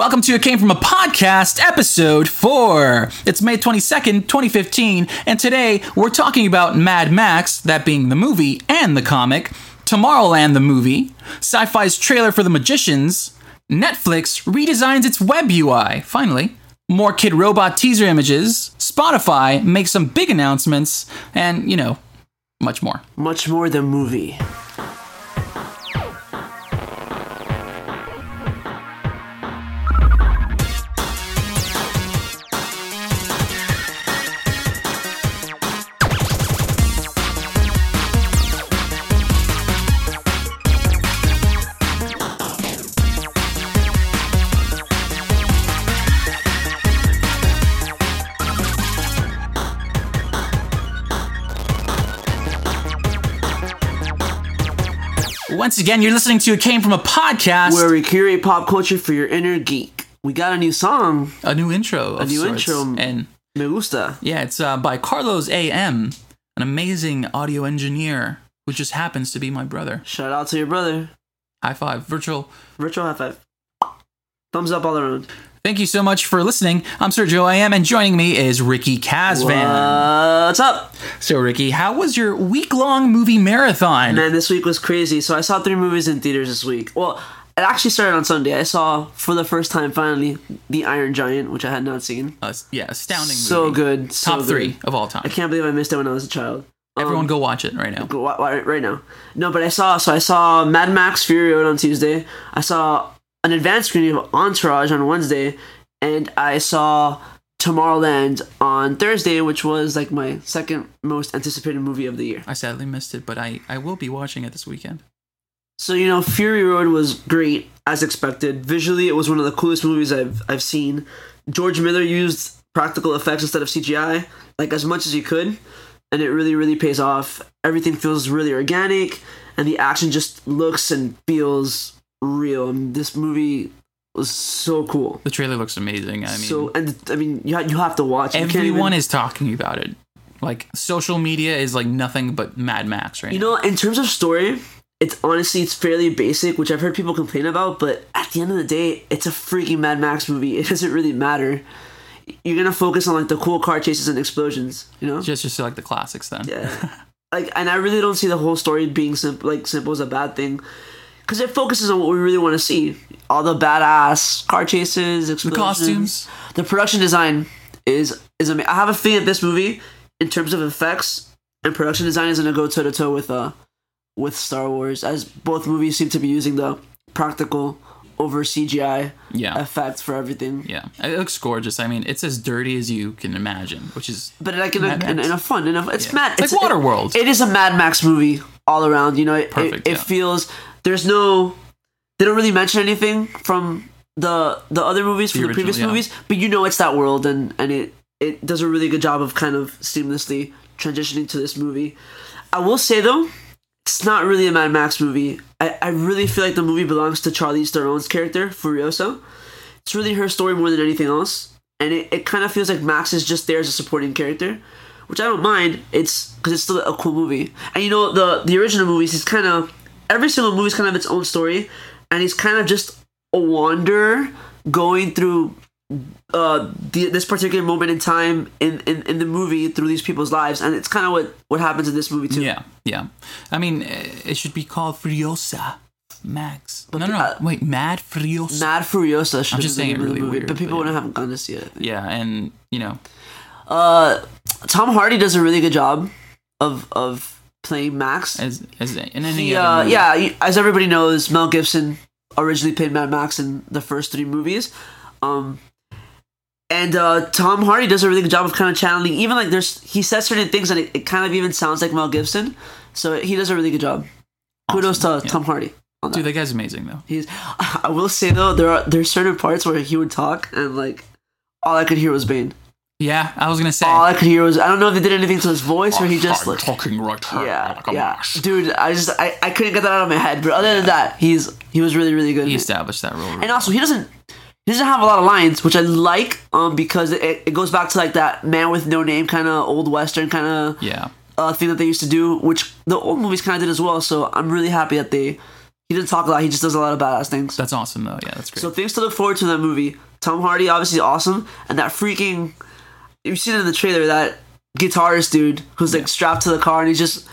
Welcome to It Came From a Podcast, episode 4. It's May 22nd, 2015, and today we're talking about Mad Max, that being the movie and the comic, Tomorrowland, the movie, Syfy's trailer for The Magicians, Netflix redesigns its web UI, finally, more Kidrobot teaser images, Spotify makes some big announcements, and, you know, much more. Much more the movie. Once again, you're listening to It Came From a Podcast, Where we curate pop culture for your inner geek. We got a new song, a new intro. A new intro. And Me Gusta. yeah, it's uh, by Carlos AM, an amazing audio engineer who just happens to be my brother. Shout out to your brother. High five, virtual. Virtual high five. Thumbs up all around. Thank you so much for listening. I'm Sergio I AM, and joining me is Ricky Casvan. What's up? So, Ricky, how was your week long movie marathon? Man, this week was crazy. So I saw three movies in theaters this week. Well, it actually started on Sunday. I saw for the first time finally The Iron Giant, which I had not seen. Uh, yeah, astounding So movie. good. so Top good. three of all time. I can't believe I missed it when I was a child. Everyone Um, go watch it right now. Go right now. No, but I saw so I saw Mad Max Fury Road on Tuesday. I saw an advanced screening of Entourage on Wednesday, and I saw Tomorrowland on Thursday, which was like my second most anticipated movie of the year. I sadly missed it, but I, I will be watching it this weekend. So you know, Fury Road was great as expected. Visually, it was one of the coolest movies I've I've seen. George Miller used practical effects instead of CGI, like as much as he could, and it really really pays off. Everything feels really organic, and the action just looks and feels real. This movie was so cool. The trailer looks amazing. I mean, so and I mean, you ha- you have to watch. it. Everyone even- is talking about it. Like, social media is like nothing but Mad Max right You now. know, in terms of story, it's honestly it's fairly basic, which I've heard people complain about. But at the end of the day, it's a freaking Mad Max movie. It doesn't really matter. You're gonna focus on like the cool car chases and explosions. You know, Just, just like the classics then. yeah. like, and I really don't see the whole story being simple. Like simple is a bad thing. Because it focuses on what we really want to see. All the badass car chases, The costumes. The production design is is amazing. I have a feeling that this movie, in terms of effects and production design, is gonna go toe to toe with uh with Star Wars, as both movies seem to be using the practical over CGI Yeah. effects for everything. Yeah. It looks gorgeous. I mean, it's as dirty as you can imagine, which is But like in a, in, in a fun, in a, it's Yeah. mad. It's like Waterworld. It, it is a Mad Max movie all around. You know, it, Perfect, it, it yeah. feels there's no, they don't really mention anything from the the other movies from the, original, previous yeah. movies, but you know it's that world, and and it it does a really good job of kind of seamlessly transitioning to this movie. I will say though, it's not really a Mad Max movie. I, I really feel like the movie belongs to Charlize Theron's character, Furiosa. It's really her story more than anything else. And it, it kind of feels like Max is just there as a supporting character, which I don't mind. It's because it's still a cool movie. And you know, the the original movies, he's kind of every single movie is kind of its own story, and he's kind of just a wanderer going through uh the, this particular moment in time in, in in the movie through these people's lives and it's kind of what what happens in this movie too Yeah, yeah. I mean, it should be called Furiosa Max. But no, no, no. uh, Wait, Mad Furiosa. Mad Furiosa should I'm just saying it really movie, weird, but people but wouldn't have gone to see it yeah, and you know, uh tom hardy does a really good job of of playing max as as in any He, uh, yeah, as everybody knows, Mel Gibson originally played Mad Max in the first three movies. Um, and uh, Tom Hardy does a really good job of kind of channeling. Even like there's, he says certain things and it, it kind of even sounds like Mel Gibson. So he does a really good job. Kudos to yeah. Tom Hardy on that. Dude, that guy's amazing though. He's. I will say though, there are there's certain parts where he would talk and like all I could hear was Bane. Yeah, I was gonna say. All I could hear was I don't know if they did anything to his voice or he just like talking right here yeah, like a yeah, mouse. dude. I just I, I couldn't get that out of my head. But other than that, he's he was really really good. He established that role. and also, he doesn't he doesn't have a lot of lines, which I like, um, because it, it goes back to like that man with no name kind of old western kind of yeah, uh, thing that they used to do, which the old movies kind of did as well. So I'm really happy that they He didn't talk a lot. He just does a lot of badass things. That's awesome though. Yeah, that's great. So things to look forward to in that movie. Tom Hardy, obviously awesome, and that freaking you've seen in the trailer that guitarist dude who's like strapped to the car and he's just Just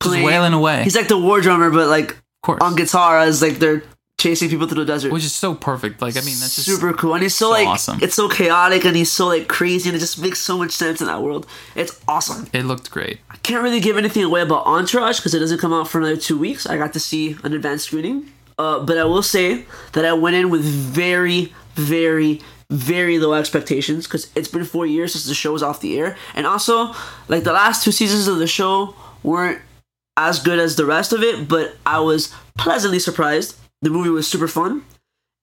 playing. wailing away. He's like the war drummer, but like on guitar as like they're chasing people through the desert. Which is so perfect. Like I mean, that's just super cool, and he's so, so like awesome. it's so chaotic, and he's so like crazy, and it just makes so much sense in that world. It's awesome. It looked great. I can't really give anything away about Entourage because it doesn't come out for another two weeks. I got to see an advanced screening, uh, but I will say that I went in with very, very, very low expectations because it's been four years since the show was off the air, and also like the last two seasons of the show weren't as good as the rest of it, but I was pleasantly surprised. The movie was super fun.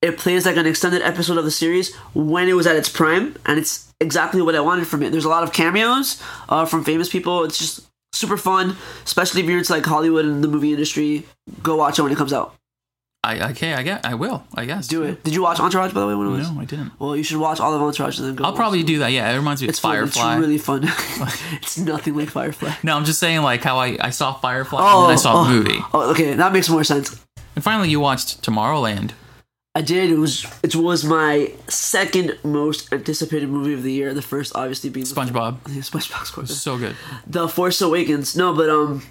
It plays like an extended episode of the series when it was at its prime, and it's exactly what I wanted from it. There's a lot of cameos uh, from famous people. It's just super fun, especially if you're into like Hollywood and the movie industry. Go watch it when it comes out. I okay, I get I will, I guess. Do it. Did you watch Entourage by the way when it was? No, I didn't. Well, you should watch all of Entourage and then go. I'll probably it. do that. Yeah, it reminds me of It's fun. Firefly. It's really fun. it's nothing like Firefly. no, I'm just saying like how I, I saw Firefly Oh, and then I saw oh, the movie. Oh, okay, that makes more sense. And finally you watched Tomorrowland. I did. It was it was my second most anticipated movie of the year. The first, obviously, being SpongeBob. Yeah, SpongeBob SquarePants. So good. The Force Awakens. No, but um,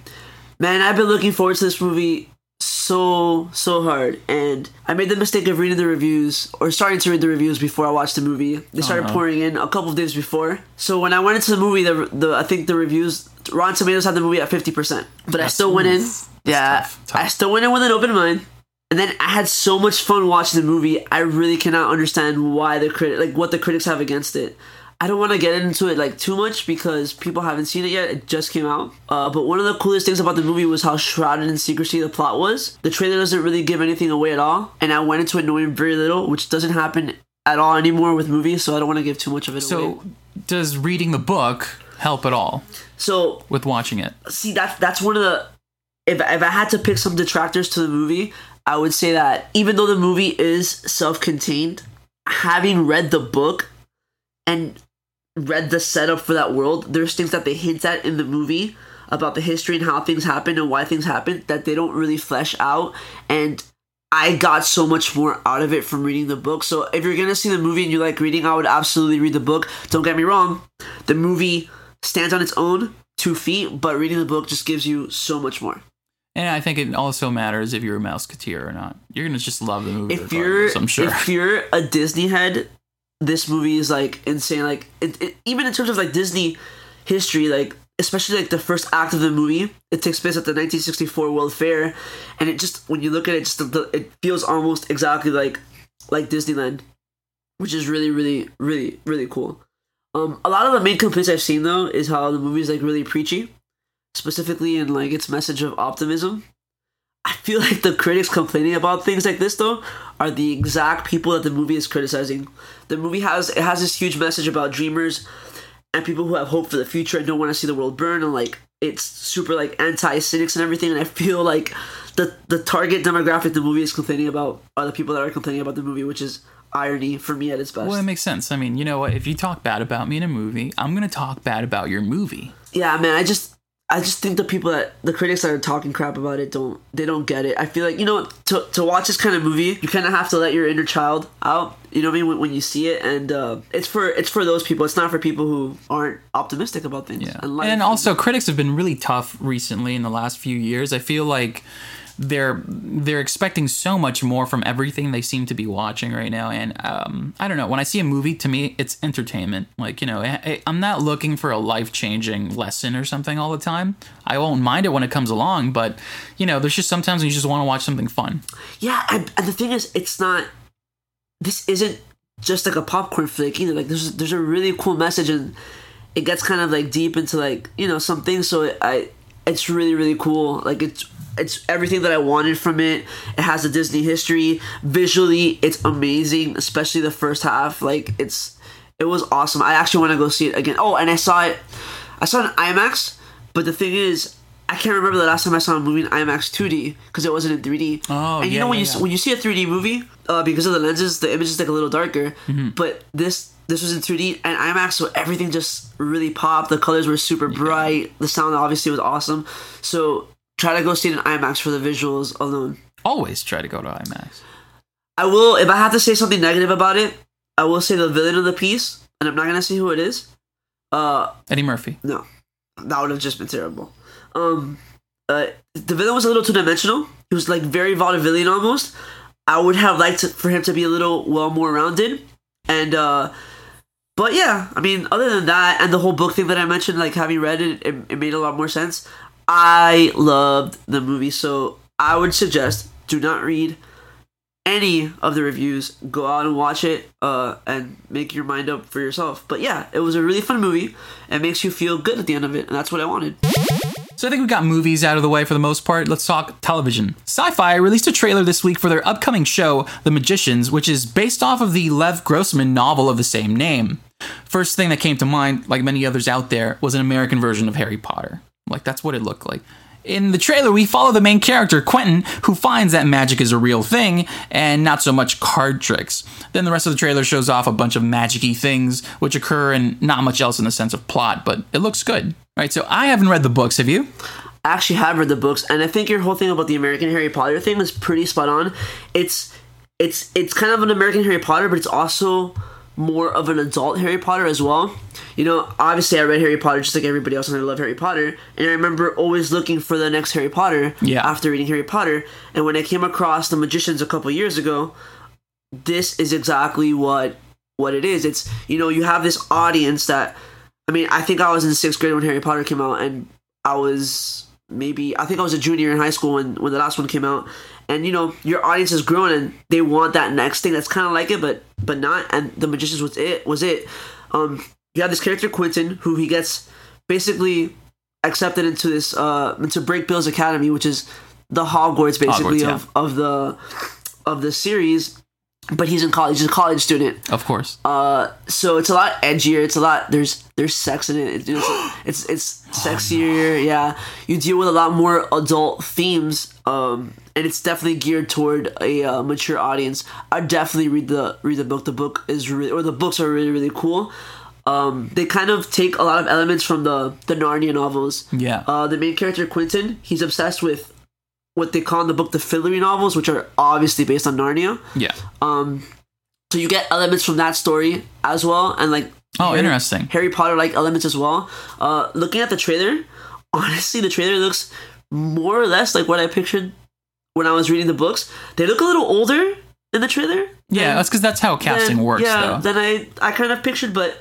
man, I've been looking forward to this movie so so hard, and I made the mistake of reading the reviews or starting to read the reviews before I watched the movie. They oh, started no. pouring in a couple of days before. So when I went into the movie, the the I think the reviews Rotten Tomatoes had the movie at fifty percent, but I still went in. Yeah, tough, tough. I still went in with an open mind. And then I had so much fun watching the movie. I really cannot understand why the critic, like what the critics have against it. I don't want to get into it like too much because people haven't seen it yet. It just came out. Uh, but one of the coolest things about the movie was how shrouded in secrecy the plot was. The trailer doesn't really give anything away at all, and I went into it knowing very little, which doesn't happen at all anymore with movies. So I don't want to give too much of it away. So does reading the book help at all So with watching it? see that's that's one of the if if I had to pick some detractors to the movie, I would say that even though the movie is self-contained, having read the book and read the setup for that world, there's things that they hint at in the movie about the history and how things happen and why things happen that they don't really flesh out and I got so much more out of it from reading the book. So if you're gonna see the movie and you like reading, I would absolutely read the book. Don't get me wrong, the movie stands on its own two feet, but reading the book just gives you so much more. And I think it also matters if you're a Mouseketeer or not. You're gonna just love the movie. If you're I'm sure. if you're a Disney head, this movie is like insane. Like it, it, even in terms of like Disney history, like especially like the first act of the movie, it takes place at the 1964 World Fair, and it just when you look at it, just it feels almost exactly like like Disneyland, which is really really really really cool. Um, a lot of the main complaints I've seen though is how the movie is like really preachy, specifically in like its message of optimism. I feel like the critics complaining about things like this though are the exact people that the movie is criticizing. The movie has it has this huge message about dreamers and people who have hope for the future and don't want to see the world burn and like it's super like anti cynics and everything and I feel like the the target demographic the movie is complaining about are the people that are complaining about the movie, which is irony for me at its best. well, it makes sense. I mean, you know what? If you talk bad about me in a movie, I'm gonna talk bad about your movie. yeah man i just i just think the people that the critics that are talking crap about it don't they don't get it i feel like you know to, to watch this kind of movie you kind of have to let your inner child out you know what i mean when, when you see it and uh, it's for it's for those people it's not for people who aren't optimistic about things Yeah. and, life. And also, critics have been really tough recently in the last few years. I feel like they're they're expecting so much more from everything they seem to be watching right now. And um, I don't know. When I see a movie, to me, it's entertainment. Like you know, I, I- I'm not looking for a life changing lesson or something all the time. I won't mind it when it comes along, but you know, there's just sometimes you just want to watch something fun. yeah and, and the thing is it's not this isn't just like a popcorn flick either like there's there's a really cool message and it gets kind of like deep into like you know some things so it, i it's really really cool like it's it's everything that i wanted from it it has a disney history visually it's amazing especially the first half like it's it was awesome i actually want to go see it again oh and i saw it i saw it in imax but the thing is I can't remember the last time I saw a movie in IMAX 2D because it wasn't in 3D. Oh, and you yeah, know when yeah, you yeah. when you see a 3D movie, uh, because of the lenses, the image is like a little darker. Mm-hmm. But this this was in 3D and IMAX, so everything just really popped. The colors were super bright. The sound obviously was awesome. So try to go see it in IMAX for the visuals alone. Always try to go to IMAX. I will, if I have to say something negative about it, I will say the villain of the piece, and I'm not gonna say who it is. Uh, Eddie Murphy. no, that would have just been terrible. Um, uh, the villain was a little two dimensional. He was like very vaudevillian almost. I would have liked to, for him to be a little well more rounded, and uh, but yeah, I mean, other than that, and the whole book thing that I mentioned, like having read it, it, it made a lot more sense. I loved the movie, so I would suggest do not read any of the reviews. Go out and watch it, uh, and make your mind up for yourself. But yeah, it was a really fun movie. It makes you feel good at the end of it, and that's what I wanted. So I think we got movies out of the way for the most part. Let's talk television. Syfy released a trailer this week for their upcoming show, The Magicians, which is based off of the Lev Grossman novel of the same name. First thing that came to mind, like many others out there, was an American version of Harry Potter. Like that's what it looked like. In the trailer, we follow the main character, Quentin, who finds that magic is a real thing and not so much card tricks. Then the rest of the trailer shows off a bunch of magic-y things which occur and not much else in the sense of plot, but it looks good. Right, so I haven't read the books, have you? I actually have read the books, and I think your whole thing about the American Harry Potter thing was pretty spot on. It's it's it's kind of an American Harry Potter, but it's also more of an adult Harry Potter as well. You know, obviously I read Harry Potter just like everybody else, and I love Harry Potter. And I remember always looking for the next Harry Potter Yeah. after reading Harry Potter. And when I came across The Magicians a couple years ago, this is exactly what what it is. It's you know you have this audience that I mean I think I was in sixth grade when Harry Potter came out, and I was maybe I think I was a junior in high school when when the last one came out. And you know your audience is growing and they want that next thing that's kind of like it, but but not. And the magicians was it was it. Um, you have this character Quentin who he gets basically accepted into this uh into Brakebills Academy, which is the Hogwarts basically Hogwarts, yeah. of of the of the series. But he's in college. He's a college student. Of course. Uh, so it's a lot edgier. It's a lot. There's there's sex in it. It's it's, it's sexier. Yeah, you deal with a lot more adult themes. Um, and it's definitely geared toward a uh, mature audience. I definitely read the read the book. The book is really, or the books are really really cool. Um, they kind of take a lot of elements from the the Narnia novels. Yeah. Uh, the main character Quentin, he's obsessed with what they call in the book the Fillory novels, which are obviously based on Narnia. yeah. Um, so you get elements from that story as well, and like Oh, Harry- interesting. Harry Potter like elements as well. Uh, looking at the trailer, honestly, the trailer looks more or less like what I pictured when I was reading the books. They look a little older in the trailer. Yeah, that's because that's how casting than- works, yeah, though. than I I kind of pictured, but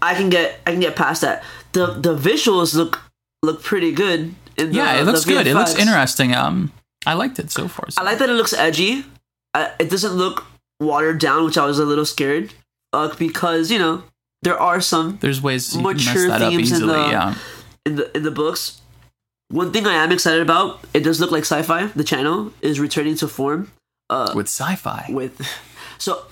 I can get I can get past that. The the visuals look look pretty good. The, yeah, it looks good. It looks interesting. Um, I liked it so far. So. I like that it looks edgy. Uh, it doesn't look watered down, which I was a little scared uh, because you know there are some There's ways you can mess mature themes in the- yeah. in the in the books. One thing I am excited about, it does look like Syfy. The channel is returning to form uh, With sci-fi. with, so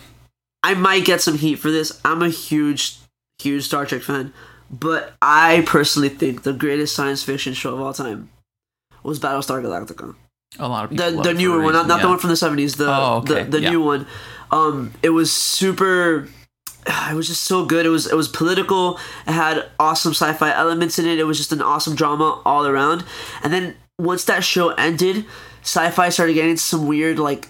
I might get some heat for this. I'm a huge, huge Star Trek fan, but I personally think the greatest science fiction show of all time was Battlestar Galactica. a lot of people. The the newer one, not, not the one from the seventies. The Oh, okay, the, the yeah. new one. Um, it was super. It was just so good. It was it was political. It had awesome sci-fi elements in it. It was just an awesome drama all around. And then once that show ended, Syfy started getting into some weird like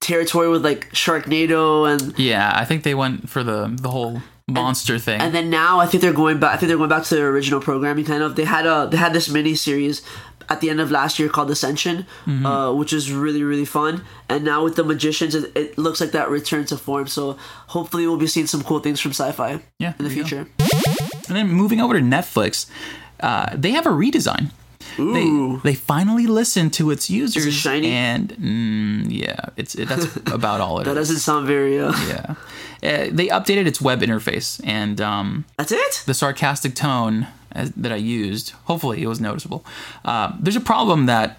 territory with like Sharknado and Yeah, I think they went for the the whole monster thing. and then now I think they're going back. I think they're going back to their original programming. Kind of. They had a they had this mini series at the end of last year called Ascension, Mm-hmm. uh, which is really really fun. And now with the magicians, it, it looks like that return to form. So hopefully we'll be seeing some cool things from Syfy yeah, in the you go. future. And then moving over to Netflix, uh, they have a redesign. Ooh. They they finally listened to its users. shiny? And mm, yeah, it's it, that's about all it That is. doesn't sound very. Uh, Yeah, uh, they updated its web interface, and um, That's it. the sarcastic tone as, that I used, hopefully it was noticeable. Uh, there's a problem that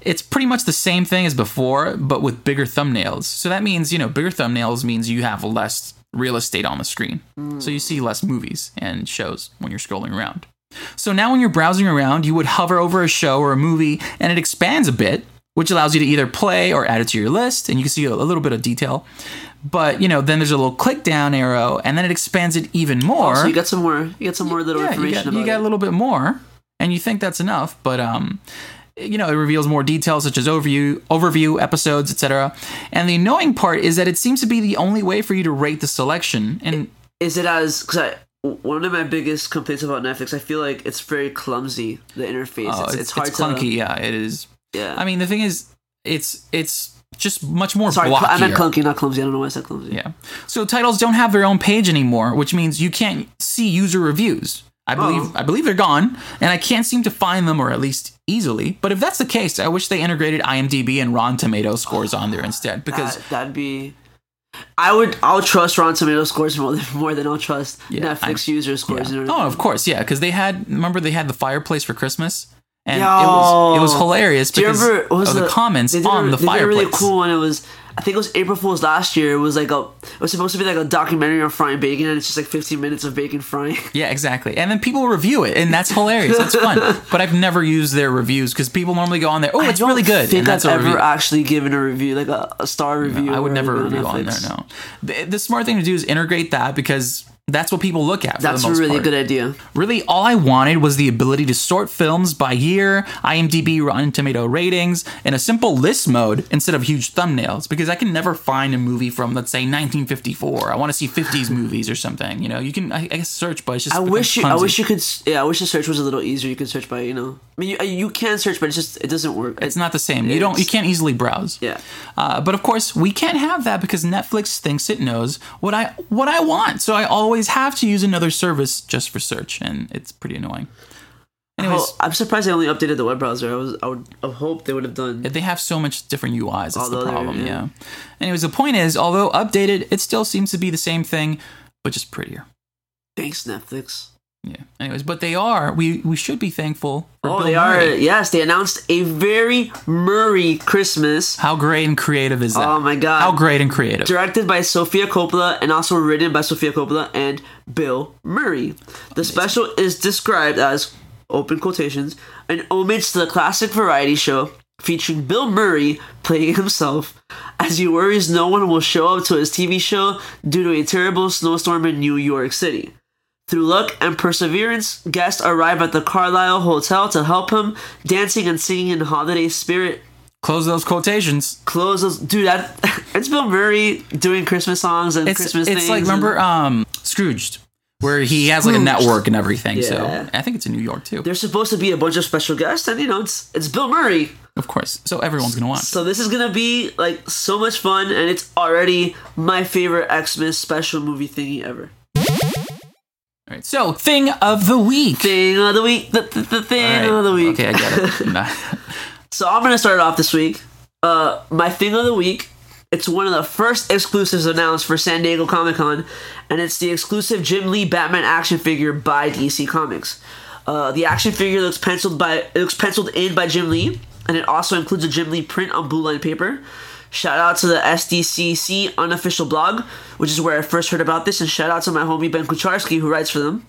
it's pretty much the same thing as before, but with bigger thumbnails. So that means, you know, bigger thumbnails means you have less real estate on the screen. So you see less movies and shows when you're scrolling around. So now when you're browsing around, you would hover over a show or a movie and it expands a bit, which allows you to either play or add it to your list and you can see a, little bit of detail. But, you know, then there's a little click down arrow and then it expands it even more So you got some more. You got some more little yeah, you information got, about you got a little bit more, and you think that's enough, but um, you know, it reveals more details such as overview, overview episodes, etc. And the annoying part is that it seems to be the only way for you to rate the selection. And Is it as because I one of my biggest complaints about Netflix, I feel like it's very clumsy. The interface, oh, it's, it's, it's hard it's clunky. to. Yeah, it is. Yeah, I mean, the thing is, it's it's just much more sorry, blockier. I meant clunky, not clumsy. I don't know why I said clumsy. Yeah. So titles don't have their own page anymore, which means you can't see user reviews. I believe Oh. I believe they're gone, and I can't seem to find them, or at least easily. But if that's the case, I wish they integrated IMDb and Rotten Tomato scores on there instead, because That, that'd be. I would. I'll trust Rotten Tomato scores more than more than I'll trust Yeah, Netflix I'm- user scores. You know what oh, I oh, of course, yeah, because they had remember they had the fireplace for Christmas, and it was it was hilarious because remember? Was of the, comments they did a- on the they did a fireplace. really cool one. It was. I think it was April Fool's last year. It was like a. It was supposed to be like a documentary on frying bacon, and it's just like 15 minutes of bacon frying. Yeah, exactly. And then people review it, and that's hilarious. That's fun. But I've never used their reviews because people normally go on there. Oh, I it's really good. Think and that's I've ever review. actually given a review, like a, a star review. I would never review on there. Netflix. No. The, the smart thing to do is integrate that because that's what people look at. For That's a really part. good idea. Really, all I wanted was the ability to sort films by year, IMDb, Rotten Tomato ratings, in a simple list mode instead of huge thumbnails. Because I can never find a movie from, let's say, 1954. I want to see 50s movies or something. You know, you can I, I guess search, but it's just I wish you. I wish you could. Yeah, I wish the search was a little easier. You could search by. You know. I mean, you, you can search, but it's just it doesn't work. It's not the same. You don't. You can't easily browse. Yeah. Uh, but of course, we can't have that because Netflix thinks it knows what I what I want. So I always have to use another service just for search, and it's pretty annoying. Anyways, Oh, I'm surprised they only updated the web browser. I was. I would. have hoped they would have done. It. They have so much different UIs. That's the other- problem. yeah. yeah. Anyways, the point is, although updated, it still seems to be the same thing, but just prettier. Thanks, Netflix. Yeah. Anyways, but they are. We we should be thankful. For Oh, Bill they are. Yes, they announced a very Murray Christmas. How great and creative is that? Oh my god. How great and creative. Directed by Sofia Coppola and also written by Sofia Coppola and Bill Murray. The special is described as, open quotations, an homage to the classic variety show featuring Bill Murray playing himself as he worries no one will show up to his TV show due to a terrible snowstorm in New York City. Through luck and perseverance, guests arrive at the Carlyle Hotel to help him, dancing and singing in holiday spirit Close those quotations. close those dude that it's bill murray doing christmas songs and It's christmas it's things like remember um Scrooged, where he has like a network and everything. Yeah. So I think it's in New York too. there's supposed to be a bunch of special guests and you know it's it's bill murray Of course. So everyone's gonna watch. so this is gonna be like so much fun and it's already my favorite xmas special movie thingy ever All right. So thing of the week. thing of the week the, the, the thing right. of the week Okay, I get it. So I'm gonna start it off this week. Uh, my thing of the week. It's one of the first exclusives announced for San Diego Comic Con, and it's the exclusive Jim Lee Batman action figure by DC Comics. Uh, the action figure looks penciled by it looks penciled in by Jim Lee, and it also includes a Jim Lee print on blue line paper. Shout out to the SDCC unofficial blog, which is where I first heard about this, and shout out to my homie Ben Kucharski who writes for them.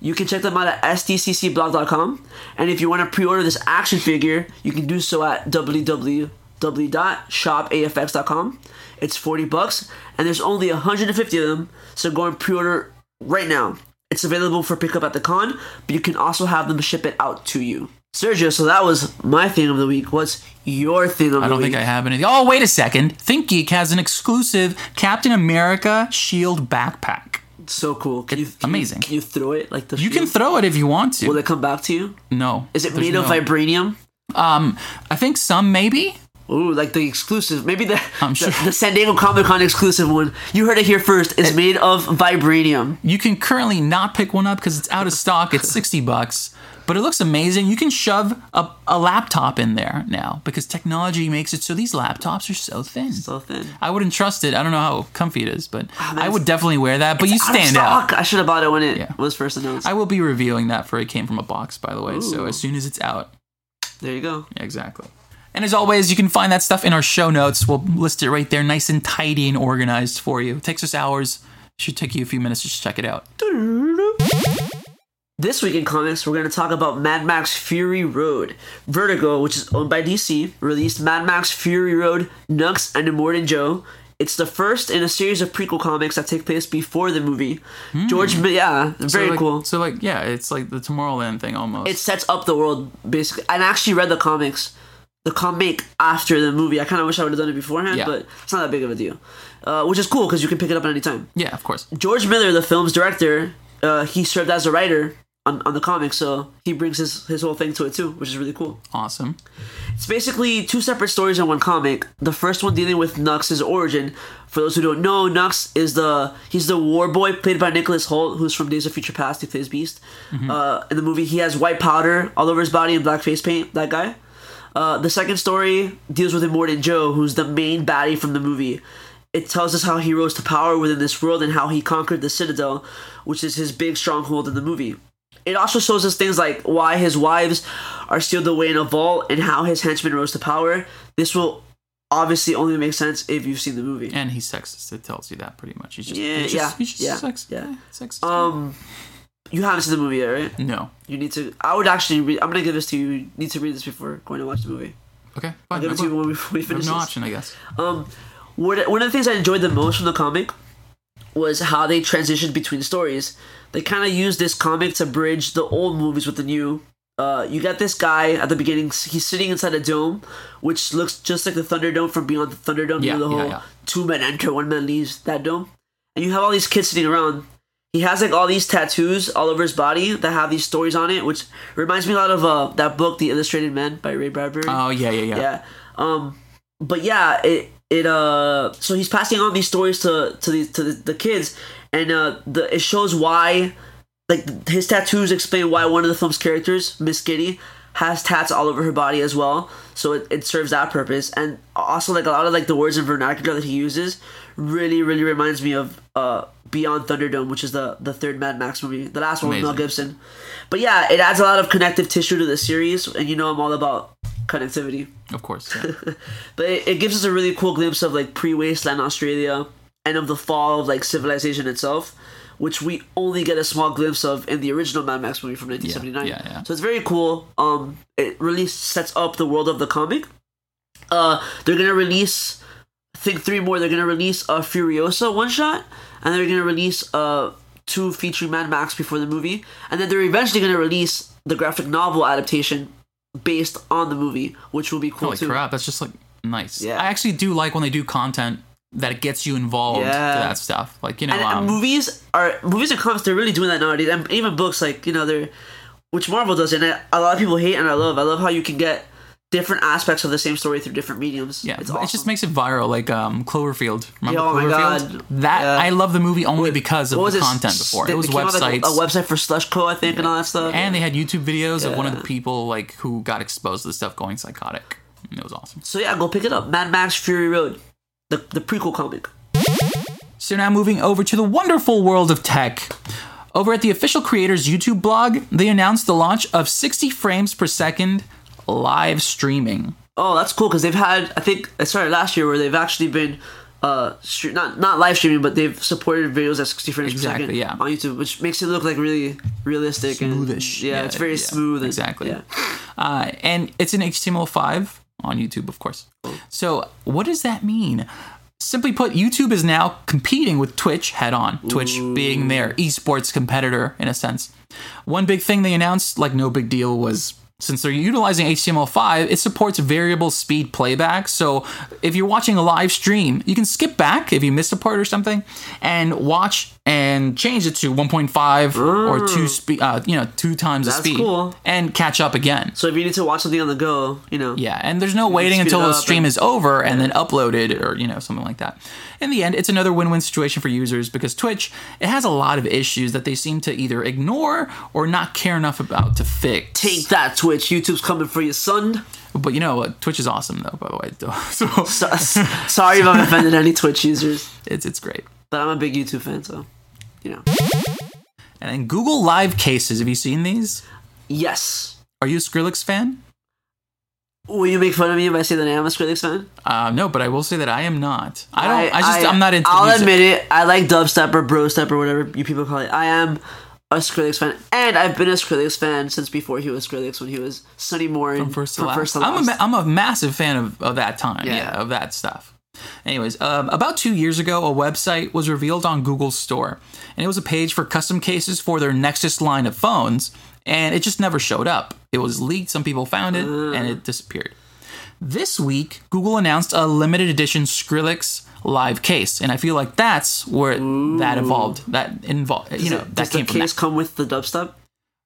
You can check them out at sdccblog.com. And if you want to pre order this action figure, you can do so at www.shopafx.com. It's 40 bucks, and there's only 150 of them, so go and pre order right now. It's available for pickup at the con, but you can also have them ship it out to you. Sergio, so that was my thing of the week. What's your thing of the week? I don't think I have anything. Oh, wait a second. ThinkGeek has an exclusive Captain America Shield backpack. so cool. Can you, It's can you- amazing. can you throw it like the You can throw it if you want to. Will it come back to you? no. Is it made of no- vibranium? Um, I think some maybe. Ooh, like the exclusive. Maybe the I'm sure. the San Diego Comic Con exclusive one. You heard it here first. It's made of vibranium. You can currently not pick one up because it's out of stock. It's 60 bucks. But it looks amazing. You can shove a, a laptop in there now because technology makes it so these laptops are so thin. So thin. I wouldn't trust it. I don't know how comfy it is, but ah, man, I would definitely wear that. But you stand out. stock. I should have bought it when it Yeah. was first announced. I will be reviewing that for it came from a box, by the way. So as soon as it's out, there you go. Yeah, exactly. And as always, you can find that stuff in our show notes. We'll list it right there, nice and tidy and organized for you. It takes us hours. Should take you a few minutes to just check it out. This week in comics, we're going to talk about Mad Max Fury Road. Vertigo, which is owned by DC, released Mad Max Fury Road Nux and Immortan Joe It's the first in a series of prequel comics that take place before the movie. George, Mi- yeah, very so like, cool. So like, yeah, it's like the Tomorrowland thing almost. It sets up the world basically. And I actually read the comics, the comic after the movie. I kind of wish I would have done it beforehand, Yeah. but it's not that big of a deal. Uh, which is cool because you can pick it up at any time. yeah, of course. George Miller, the film's director, uh, he served as a writer on, on the comic, so he brings his, his whole thing to it too, which is really cool. Awesome. It's basically two separate stories in one comic. The first one dealing with Nux's origin. For those who don't know, Nux is the he's the war boy played by Nicholas Hoult, who's from Days of Future Past. He plays Beast. Uh, in the movie, he has white powder all over his body and black face paint. That guy. Uh, the second story deals with Immortan Joe, who's the main baddie from the movie. It tells us how he rose to power within this world and how he conquered the Citadel, which is his big stronghold in the movie. It also shows us things like why his wives are sealed away in a vault and how his henchmen rose to power. This will obviously only make sense if you've seen the movie. And he's sexist. It tells you that pretty much. He's just, Yeah, he's just, yeah, he's just yeah, sex, yeah. sexist. Um, you haven't seen the movie yet, right? no. You need to. I would actually read. I'm gonna give this to you. You need to read this before going to watch the movie. Okay, I'll give No, it to you when we, when we finish no this. option, I guess. Um, one of the things I enjoyed the most from the comic was how they transitioned between stories. They kind of use this comic to bridge the old movies with the new. Uh, you got this guy at the beginning. He's sitting inside a dome, which looks just like the Thunderdome from Beyond the Thunderdome. Yeah, you know, the yeah, whole yeah. two men enter, one man leaves that dome. And you have all these kids sitting around. He has like all these tattoos all over his body that have these stories on it, which reminds me a lot of uh, that book, The Illustrated Man by Ray Bradbury Oh yeah, yeah, yeah. yeah um but yeah it it uh so he's passing on these stories to to the to the, the kids and uh the it shows why like his tattoos explain why one of the film's characters Miss Giddy has tats all over her body as well. So it, it serves that purpose. And also like a lot of like the words and vernacular that he uses really really reminds me of uh beyond thunderdome which is the the third mad max movie. The last one with mel gibson. But yeah it adds a lot of connective tissue to the series and you know i'm all about connectivity. Of course. yeah. but it, it gives us a really cool glimpse of like pre-wasteland Australia and of the fall of like civilization itself, which we only get a small glimpse of in the original Mad Max movie from 1979. yeah, yeah. So it's very cool. Um, it really sets up the world of the comic. Uh, they're gonna release, I think three more. They're gonna release a Furiosa one shot, and they're gonna release uh two featuring Mad Max before the movie, and then they're eventually gonna release the graphic novel adaptation based on the movie, which will be cool Holy too. crap, that's just like nice. Yeah. I actually do like when they do content that gets you involved Yeah. to that stuff. Like you know, and, and um, movies are movies and comics. They're really doing that nowadays, and even books like you know they're which Marvel does, and a lot of people hate, and I love. I love how you can get different aspects of the same story through different mediums. yeah, it's awesome. it just makes it viral. Like um, Cloverfield. Remember Yeah, oh my Cloverfield? God. That Yeah. I love the movie only because of the content before. They- It was out, like, websites. a, website for Slusho, I think, and all that stuff. and they had YouTube videos of one of the people like who got exposed to the stuff going psychotic. And it was awesome. so yeah, go pick it up. Mad Max Fury Road, the the prequel comic. So now moving over to the wonderful world of tech. Over at the official creators YouTube blog, they announced the launch of 60 frames per second live streaming. Oh, that's cool because they've had. I think it started last year where they've actually been. Uh, not not live streaming, but they've supported videos at 60 frames Exactly, per second yeah. on YouTube, which makes it look like really realistic Smoothish. and yeah, Yeah, it's very yeah, smooth. And, exactly. Yeah. Uh, and it's in HTML5 on YouTube, of course. So, what does that mean? Simply put, YouTube is now competing with Twitch head on, Twitch being their esports competitor in a sense. One big thing they announced, like no big deal, was since they're utilizing HTML5, it supports variable speed playback. So if you're watching a live stream, you can skip back if you missed a part or something and watch and change it to 1.5 or two speed, uh, you know, two times the speed cool. and catch up again. So if you need to watch something on the go, you know. Yeah, and there's no waiting until the stream and- is over and then uploaded or you know something like that. In the end, it's another win-win situation for users because Twitch it has a lot of issues that they seem to either ignore or not care enough about to fix. Take that, Twitch. YouTube's coming for you, son. But you know what? Twitch is awesome though, by the way. So So, sorry if I've offended any Twitch users, it's it's great. but I'm a big YouTube fan, so you know. And then Google Live Cases. Have you seen these? Yes. Are you a Skrillex fan? Will you make fun of me if I say that I am a Skrillex fan? Uh, no, but I will say that I am not. I don't. I, just I, am not into. I'll music. admit it. I like dubstep or brostep or whatever you people call it. I am a Skrillex fan, and I've been a Skrillex fan since before he was Skrillex when he was Sonny Moore from first to from last. First to I'm a Last. I'm a massive fan of, of that time. Yeah. Yeah. of that stuff. Anyways, um, about two years ago, a website was revealed on Google's store, and it was a page for custom cases for their Nexus line of phones, and it just never showed up. It was leaked, some people found it, and it disappeared. This week, Google announced a limited edition Skrillex live case, and I feel like that's where that evolved. That involved, you know, that Does the came from case that. come with the dubstep?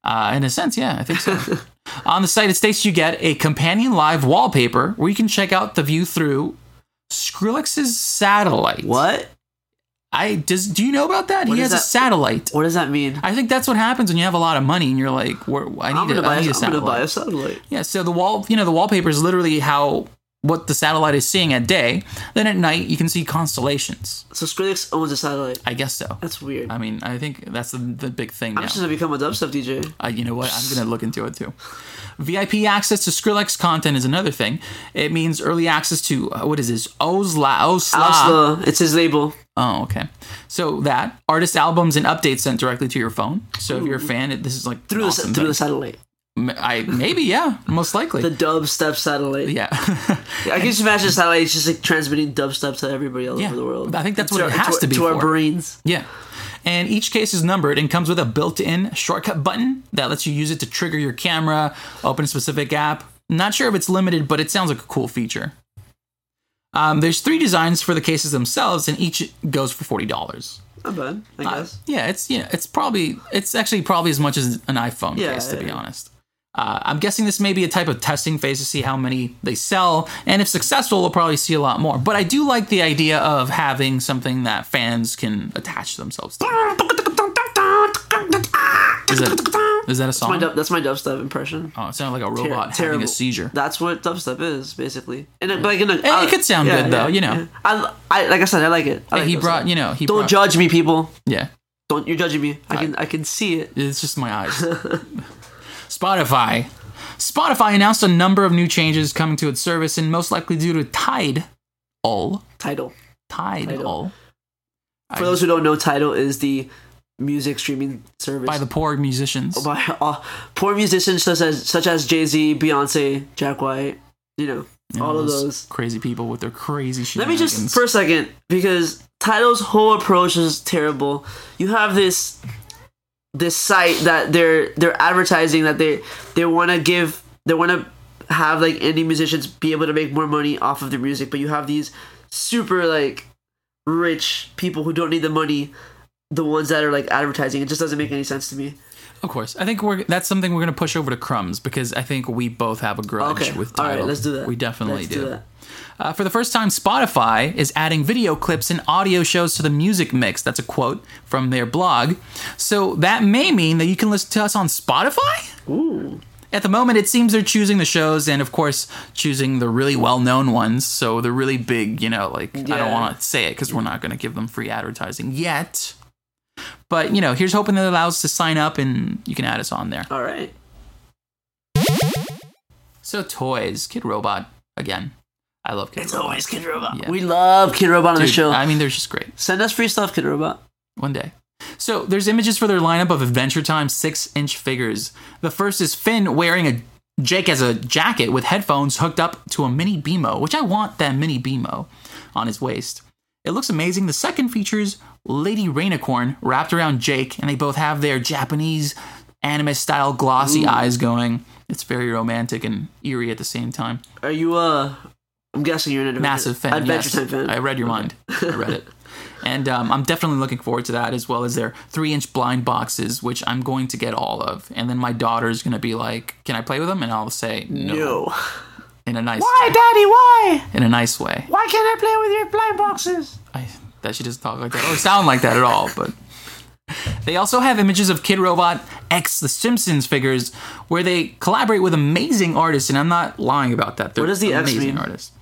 Uh, in a sense, yeah, I think so. On the site, it states you get a companion live wallpaper where you can check out the view through Skrillex's satellite. What? I does do you know about that? What he has a satellite. What does that mean? I think that's what happens when you have a lot of money and you're like, Where, I I'm need, gonna a, buy. I need A, a I'm gonna buy a satellite. Yeah, so the wall, you know, the wallpaper is literally how what the satellite is seeing at day. Then at night, you can see constellations. So Skrillex owns a satellite. I guess so. That's weird. I mean, I think that's the, the big thing I'm now. just gonna become a dubstep DJ. Uh, you know what? I'm gonna look into it too. VIP access to Skrillex content is another thing. It means early access to uh, what is this? OWSLA, OWSLA. OWSLA, it's his label. Oh, okay. So that artist albums and updates sent directly to your phone. So if you're a fan, it, this is like Through awesome the through the satellite. I maybe yeah, most likely. The dubstep satellite. yeah. I can just imagine satellite is just like transmitting dubstep to everybody all Yeah. over the world. I think that's To what it our- has to be to our for. brains. Yeah. And each case is numbered and comes with a built in shortcut button that lets you use it to trigger your camera, open a specific app. Not sure if it's limited, but it sounds like a cool feature. Um, there's three designs for the cases themselves, and each goes for forty dollars. Not bad, I guess. Yeah, it's yeah, it's probably it's actually probably as much as an iPhone Yeah, case to be yeah. honest. Uh, I'm guessing this may be a type of testing phase to see how many they sell, and if successful, we'll probably see a lot more. But I do like the idea of having something that fans can attach themselves to. Is that is that a song? My dub, that's my dubstep impression. oh, it sounded like a Ter- robot having terrible. a seizure. That's what dubstep is basically. And it, like in a, it could sound good, though, you know. I, I like I said, I like it. I like he dubstep. brought, you know, he Don't brought, judge me, people. Yeah, Don't you're judging me. I can I can see it. It's just my eyes. Spotify. Spotify announced a number of new changes coming to its service, and most likely due to Tide. All Title. Tide. Tidal. All. For those who don't know, Tidal is the music streaming service by the poor musicians. by uh, poor musicians such as such as Jay Z, Beyonce, Jack White. You know, You know, all of those. crazy people with their crazy shit. Let me just for a second because Tidal's whole approach is terrible. You have this this site that they're they're advertising that they they want to give they want to have like indie musicians be able to make more money off of their music, but you have these super like rich people who don't need the money, the ones that are like advertising. It just doesn't make any sense to me. Of course, I think we're that's something we're gonna push over to Crumbs because I think we both have a grudge Okay, with all Tidal. right, let's do that. We definitely Let's do. do that. Uh, for the first time, Spotify is adding video clips and audio shows to the music mix. That's a quote from their blog. So that may mean that you can listen to us on Spotify? Ooh, At the moment, it seems they're choosing the shows and, of course, choosing the really well known ones. So the really big, you know, like, I don't want to say it because we're not going to give them free advertising yet. But, you know, here's hoping that it allows us to sign up and you can add us on there. all right. So, toys, Kidrobot, again. I love Kid It's Robot. always Kidrobot. Yeah. We love Kidrobot on the show. I mean, they're just great. Send us free stuff, Kidrobot. One day. So there's images for their lineup of Adventure Time six inch figures. The first is Finn wearing a Jake as a jacket with headphones hooked up to a mini BMO, which I want that mini BMO on his waist. It looks amazing. The second features Lady Rainicorn wrapped around Jake, and they both have their Japanese anime style glossy eyes going. It's very romantic and eerie at the same time. Are you uh? I'm guessing you're an adventure, Massive fan. Adventure yes. Time fan. I read your mind. I read it. And um, I'm definitely looking forward to that, as well as their three inch blind boxes, which I'm going to get all of. And then my daughter's going to be like, Can I play with them? And I'll say, No. No. In a nice way. Why, Daddy? Why? in a nice way. Why can't I play with your blind boxes? I, that she doesn't talk like that or sound like that at all, but. They also have images of Kidrobot X The Simpsons figures where they collaborate with amazing artists, and I'm not lying about that. They're What does the X amazing mean? artists.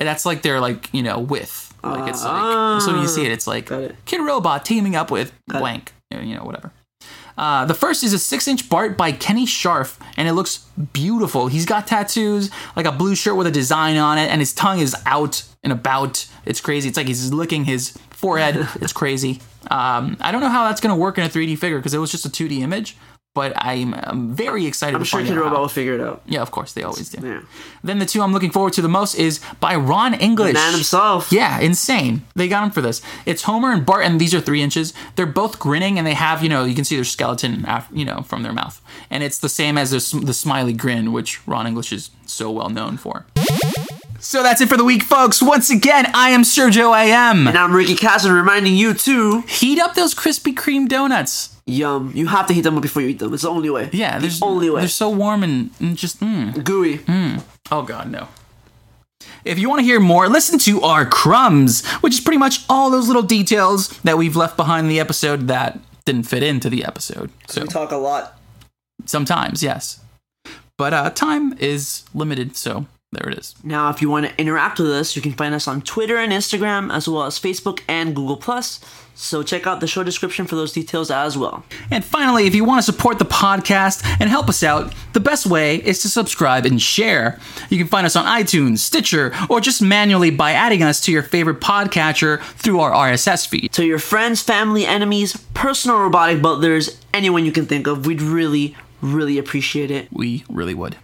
And that's like they're like, you know, with. Like it's like so when you see it, it's like it. Kidrobot teaming up with blank. You know, whatever. Uh, the first is a six inch Bart by Kenny Scharf, and it looks beautiful. He's got tattoos, like a blue shirt with a design on it, and his tongue is out and about. It's crazy. It's like he's licking his forehead. It's crazy. Um, I don't know how that's going to work in a 3D figure because it was just a 2D image, but I'm, um very excited. I'm sure Kidrobot will figure it out. Yeah, of course they always do. Yeah. Then the two I'm looking forward to the most is by Ron English. Man himself. Yeah, insane. They got him for this. It's Homer and Bart, and these are three inches. They're both grinning, and they have, you know, you can see their skeleton, you know, from their mouth, and it's the same as the, the smiley grin, which Ron English is so well known for. So that's it for the week, folks. Once again, I am Sergio AM. And I'm Ricky Casson reminding you to Heat up those Krispy Kreme donuts. Yum. You have to heat them up before you eat them. It's the only way. Yeah, the there's only way. They're so warm and, and just mm. Gooey. Oh god, no. If you want to hear more, listen to our crumbs, which is pretty much all those little details that we've left behind in the episode that didn't fit into the episode. So We talk a lot. sometimes, yes. But uh time is limited, so there it is. Now, if you want to interact with us, you can find us on Twitter and Instagram, as well as Facebook and Google Plus. So check out the show description for those details as well. And finally, if you want to support the podcast and help us out, the best way is to subscribe and share. You can find us on iTunes, Stitcher, or just manually by adding us to your favorite podcatcher through our RSS feed. To your friends, family, enemies, personal robotic butlers, anyone you can think of, we'd really, really appreciate it. We really would.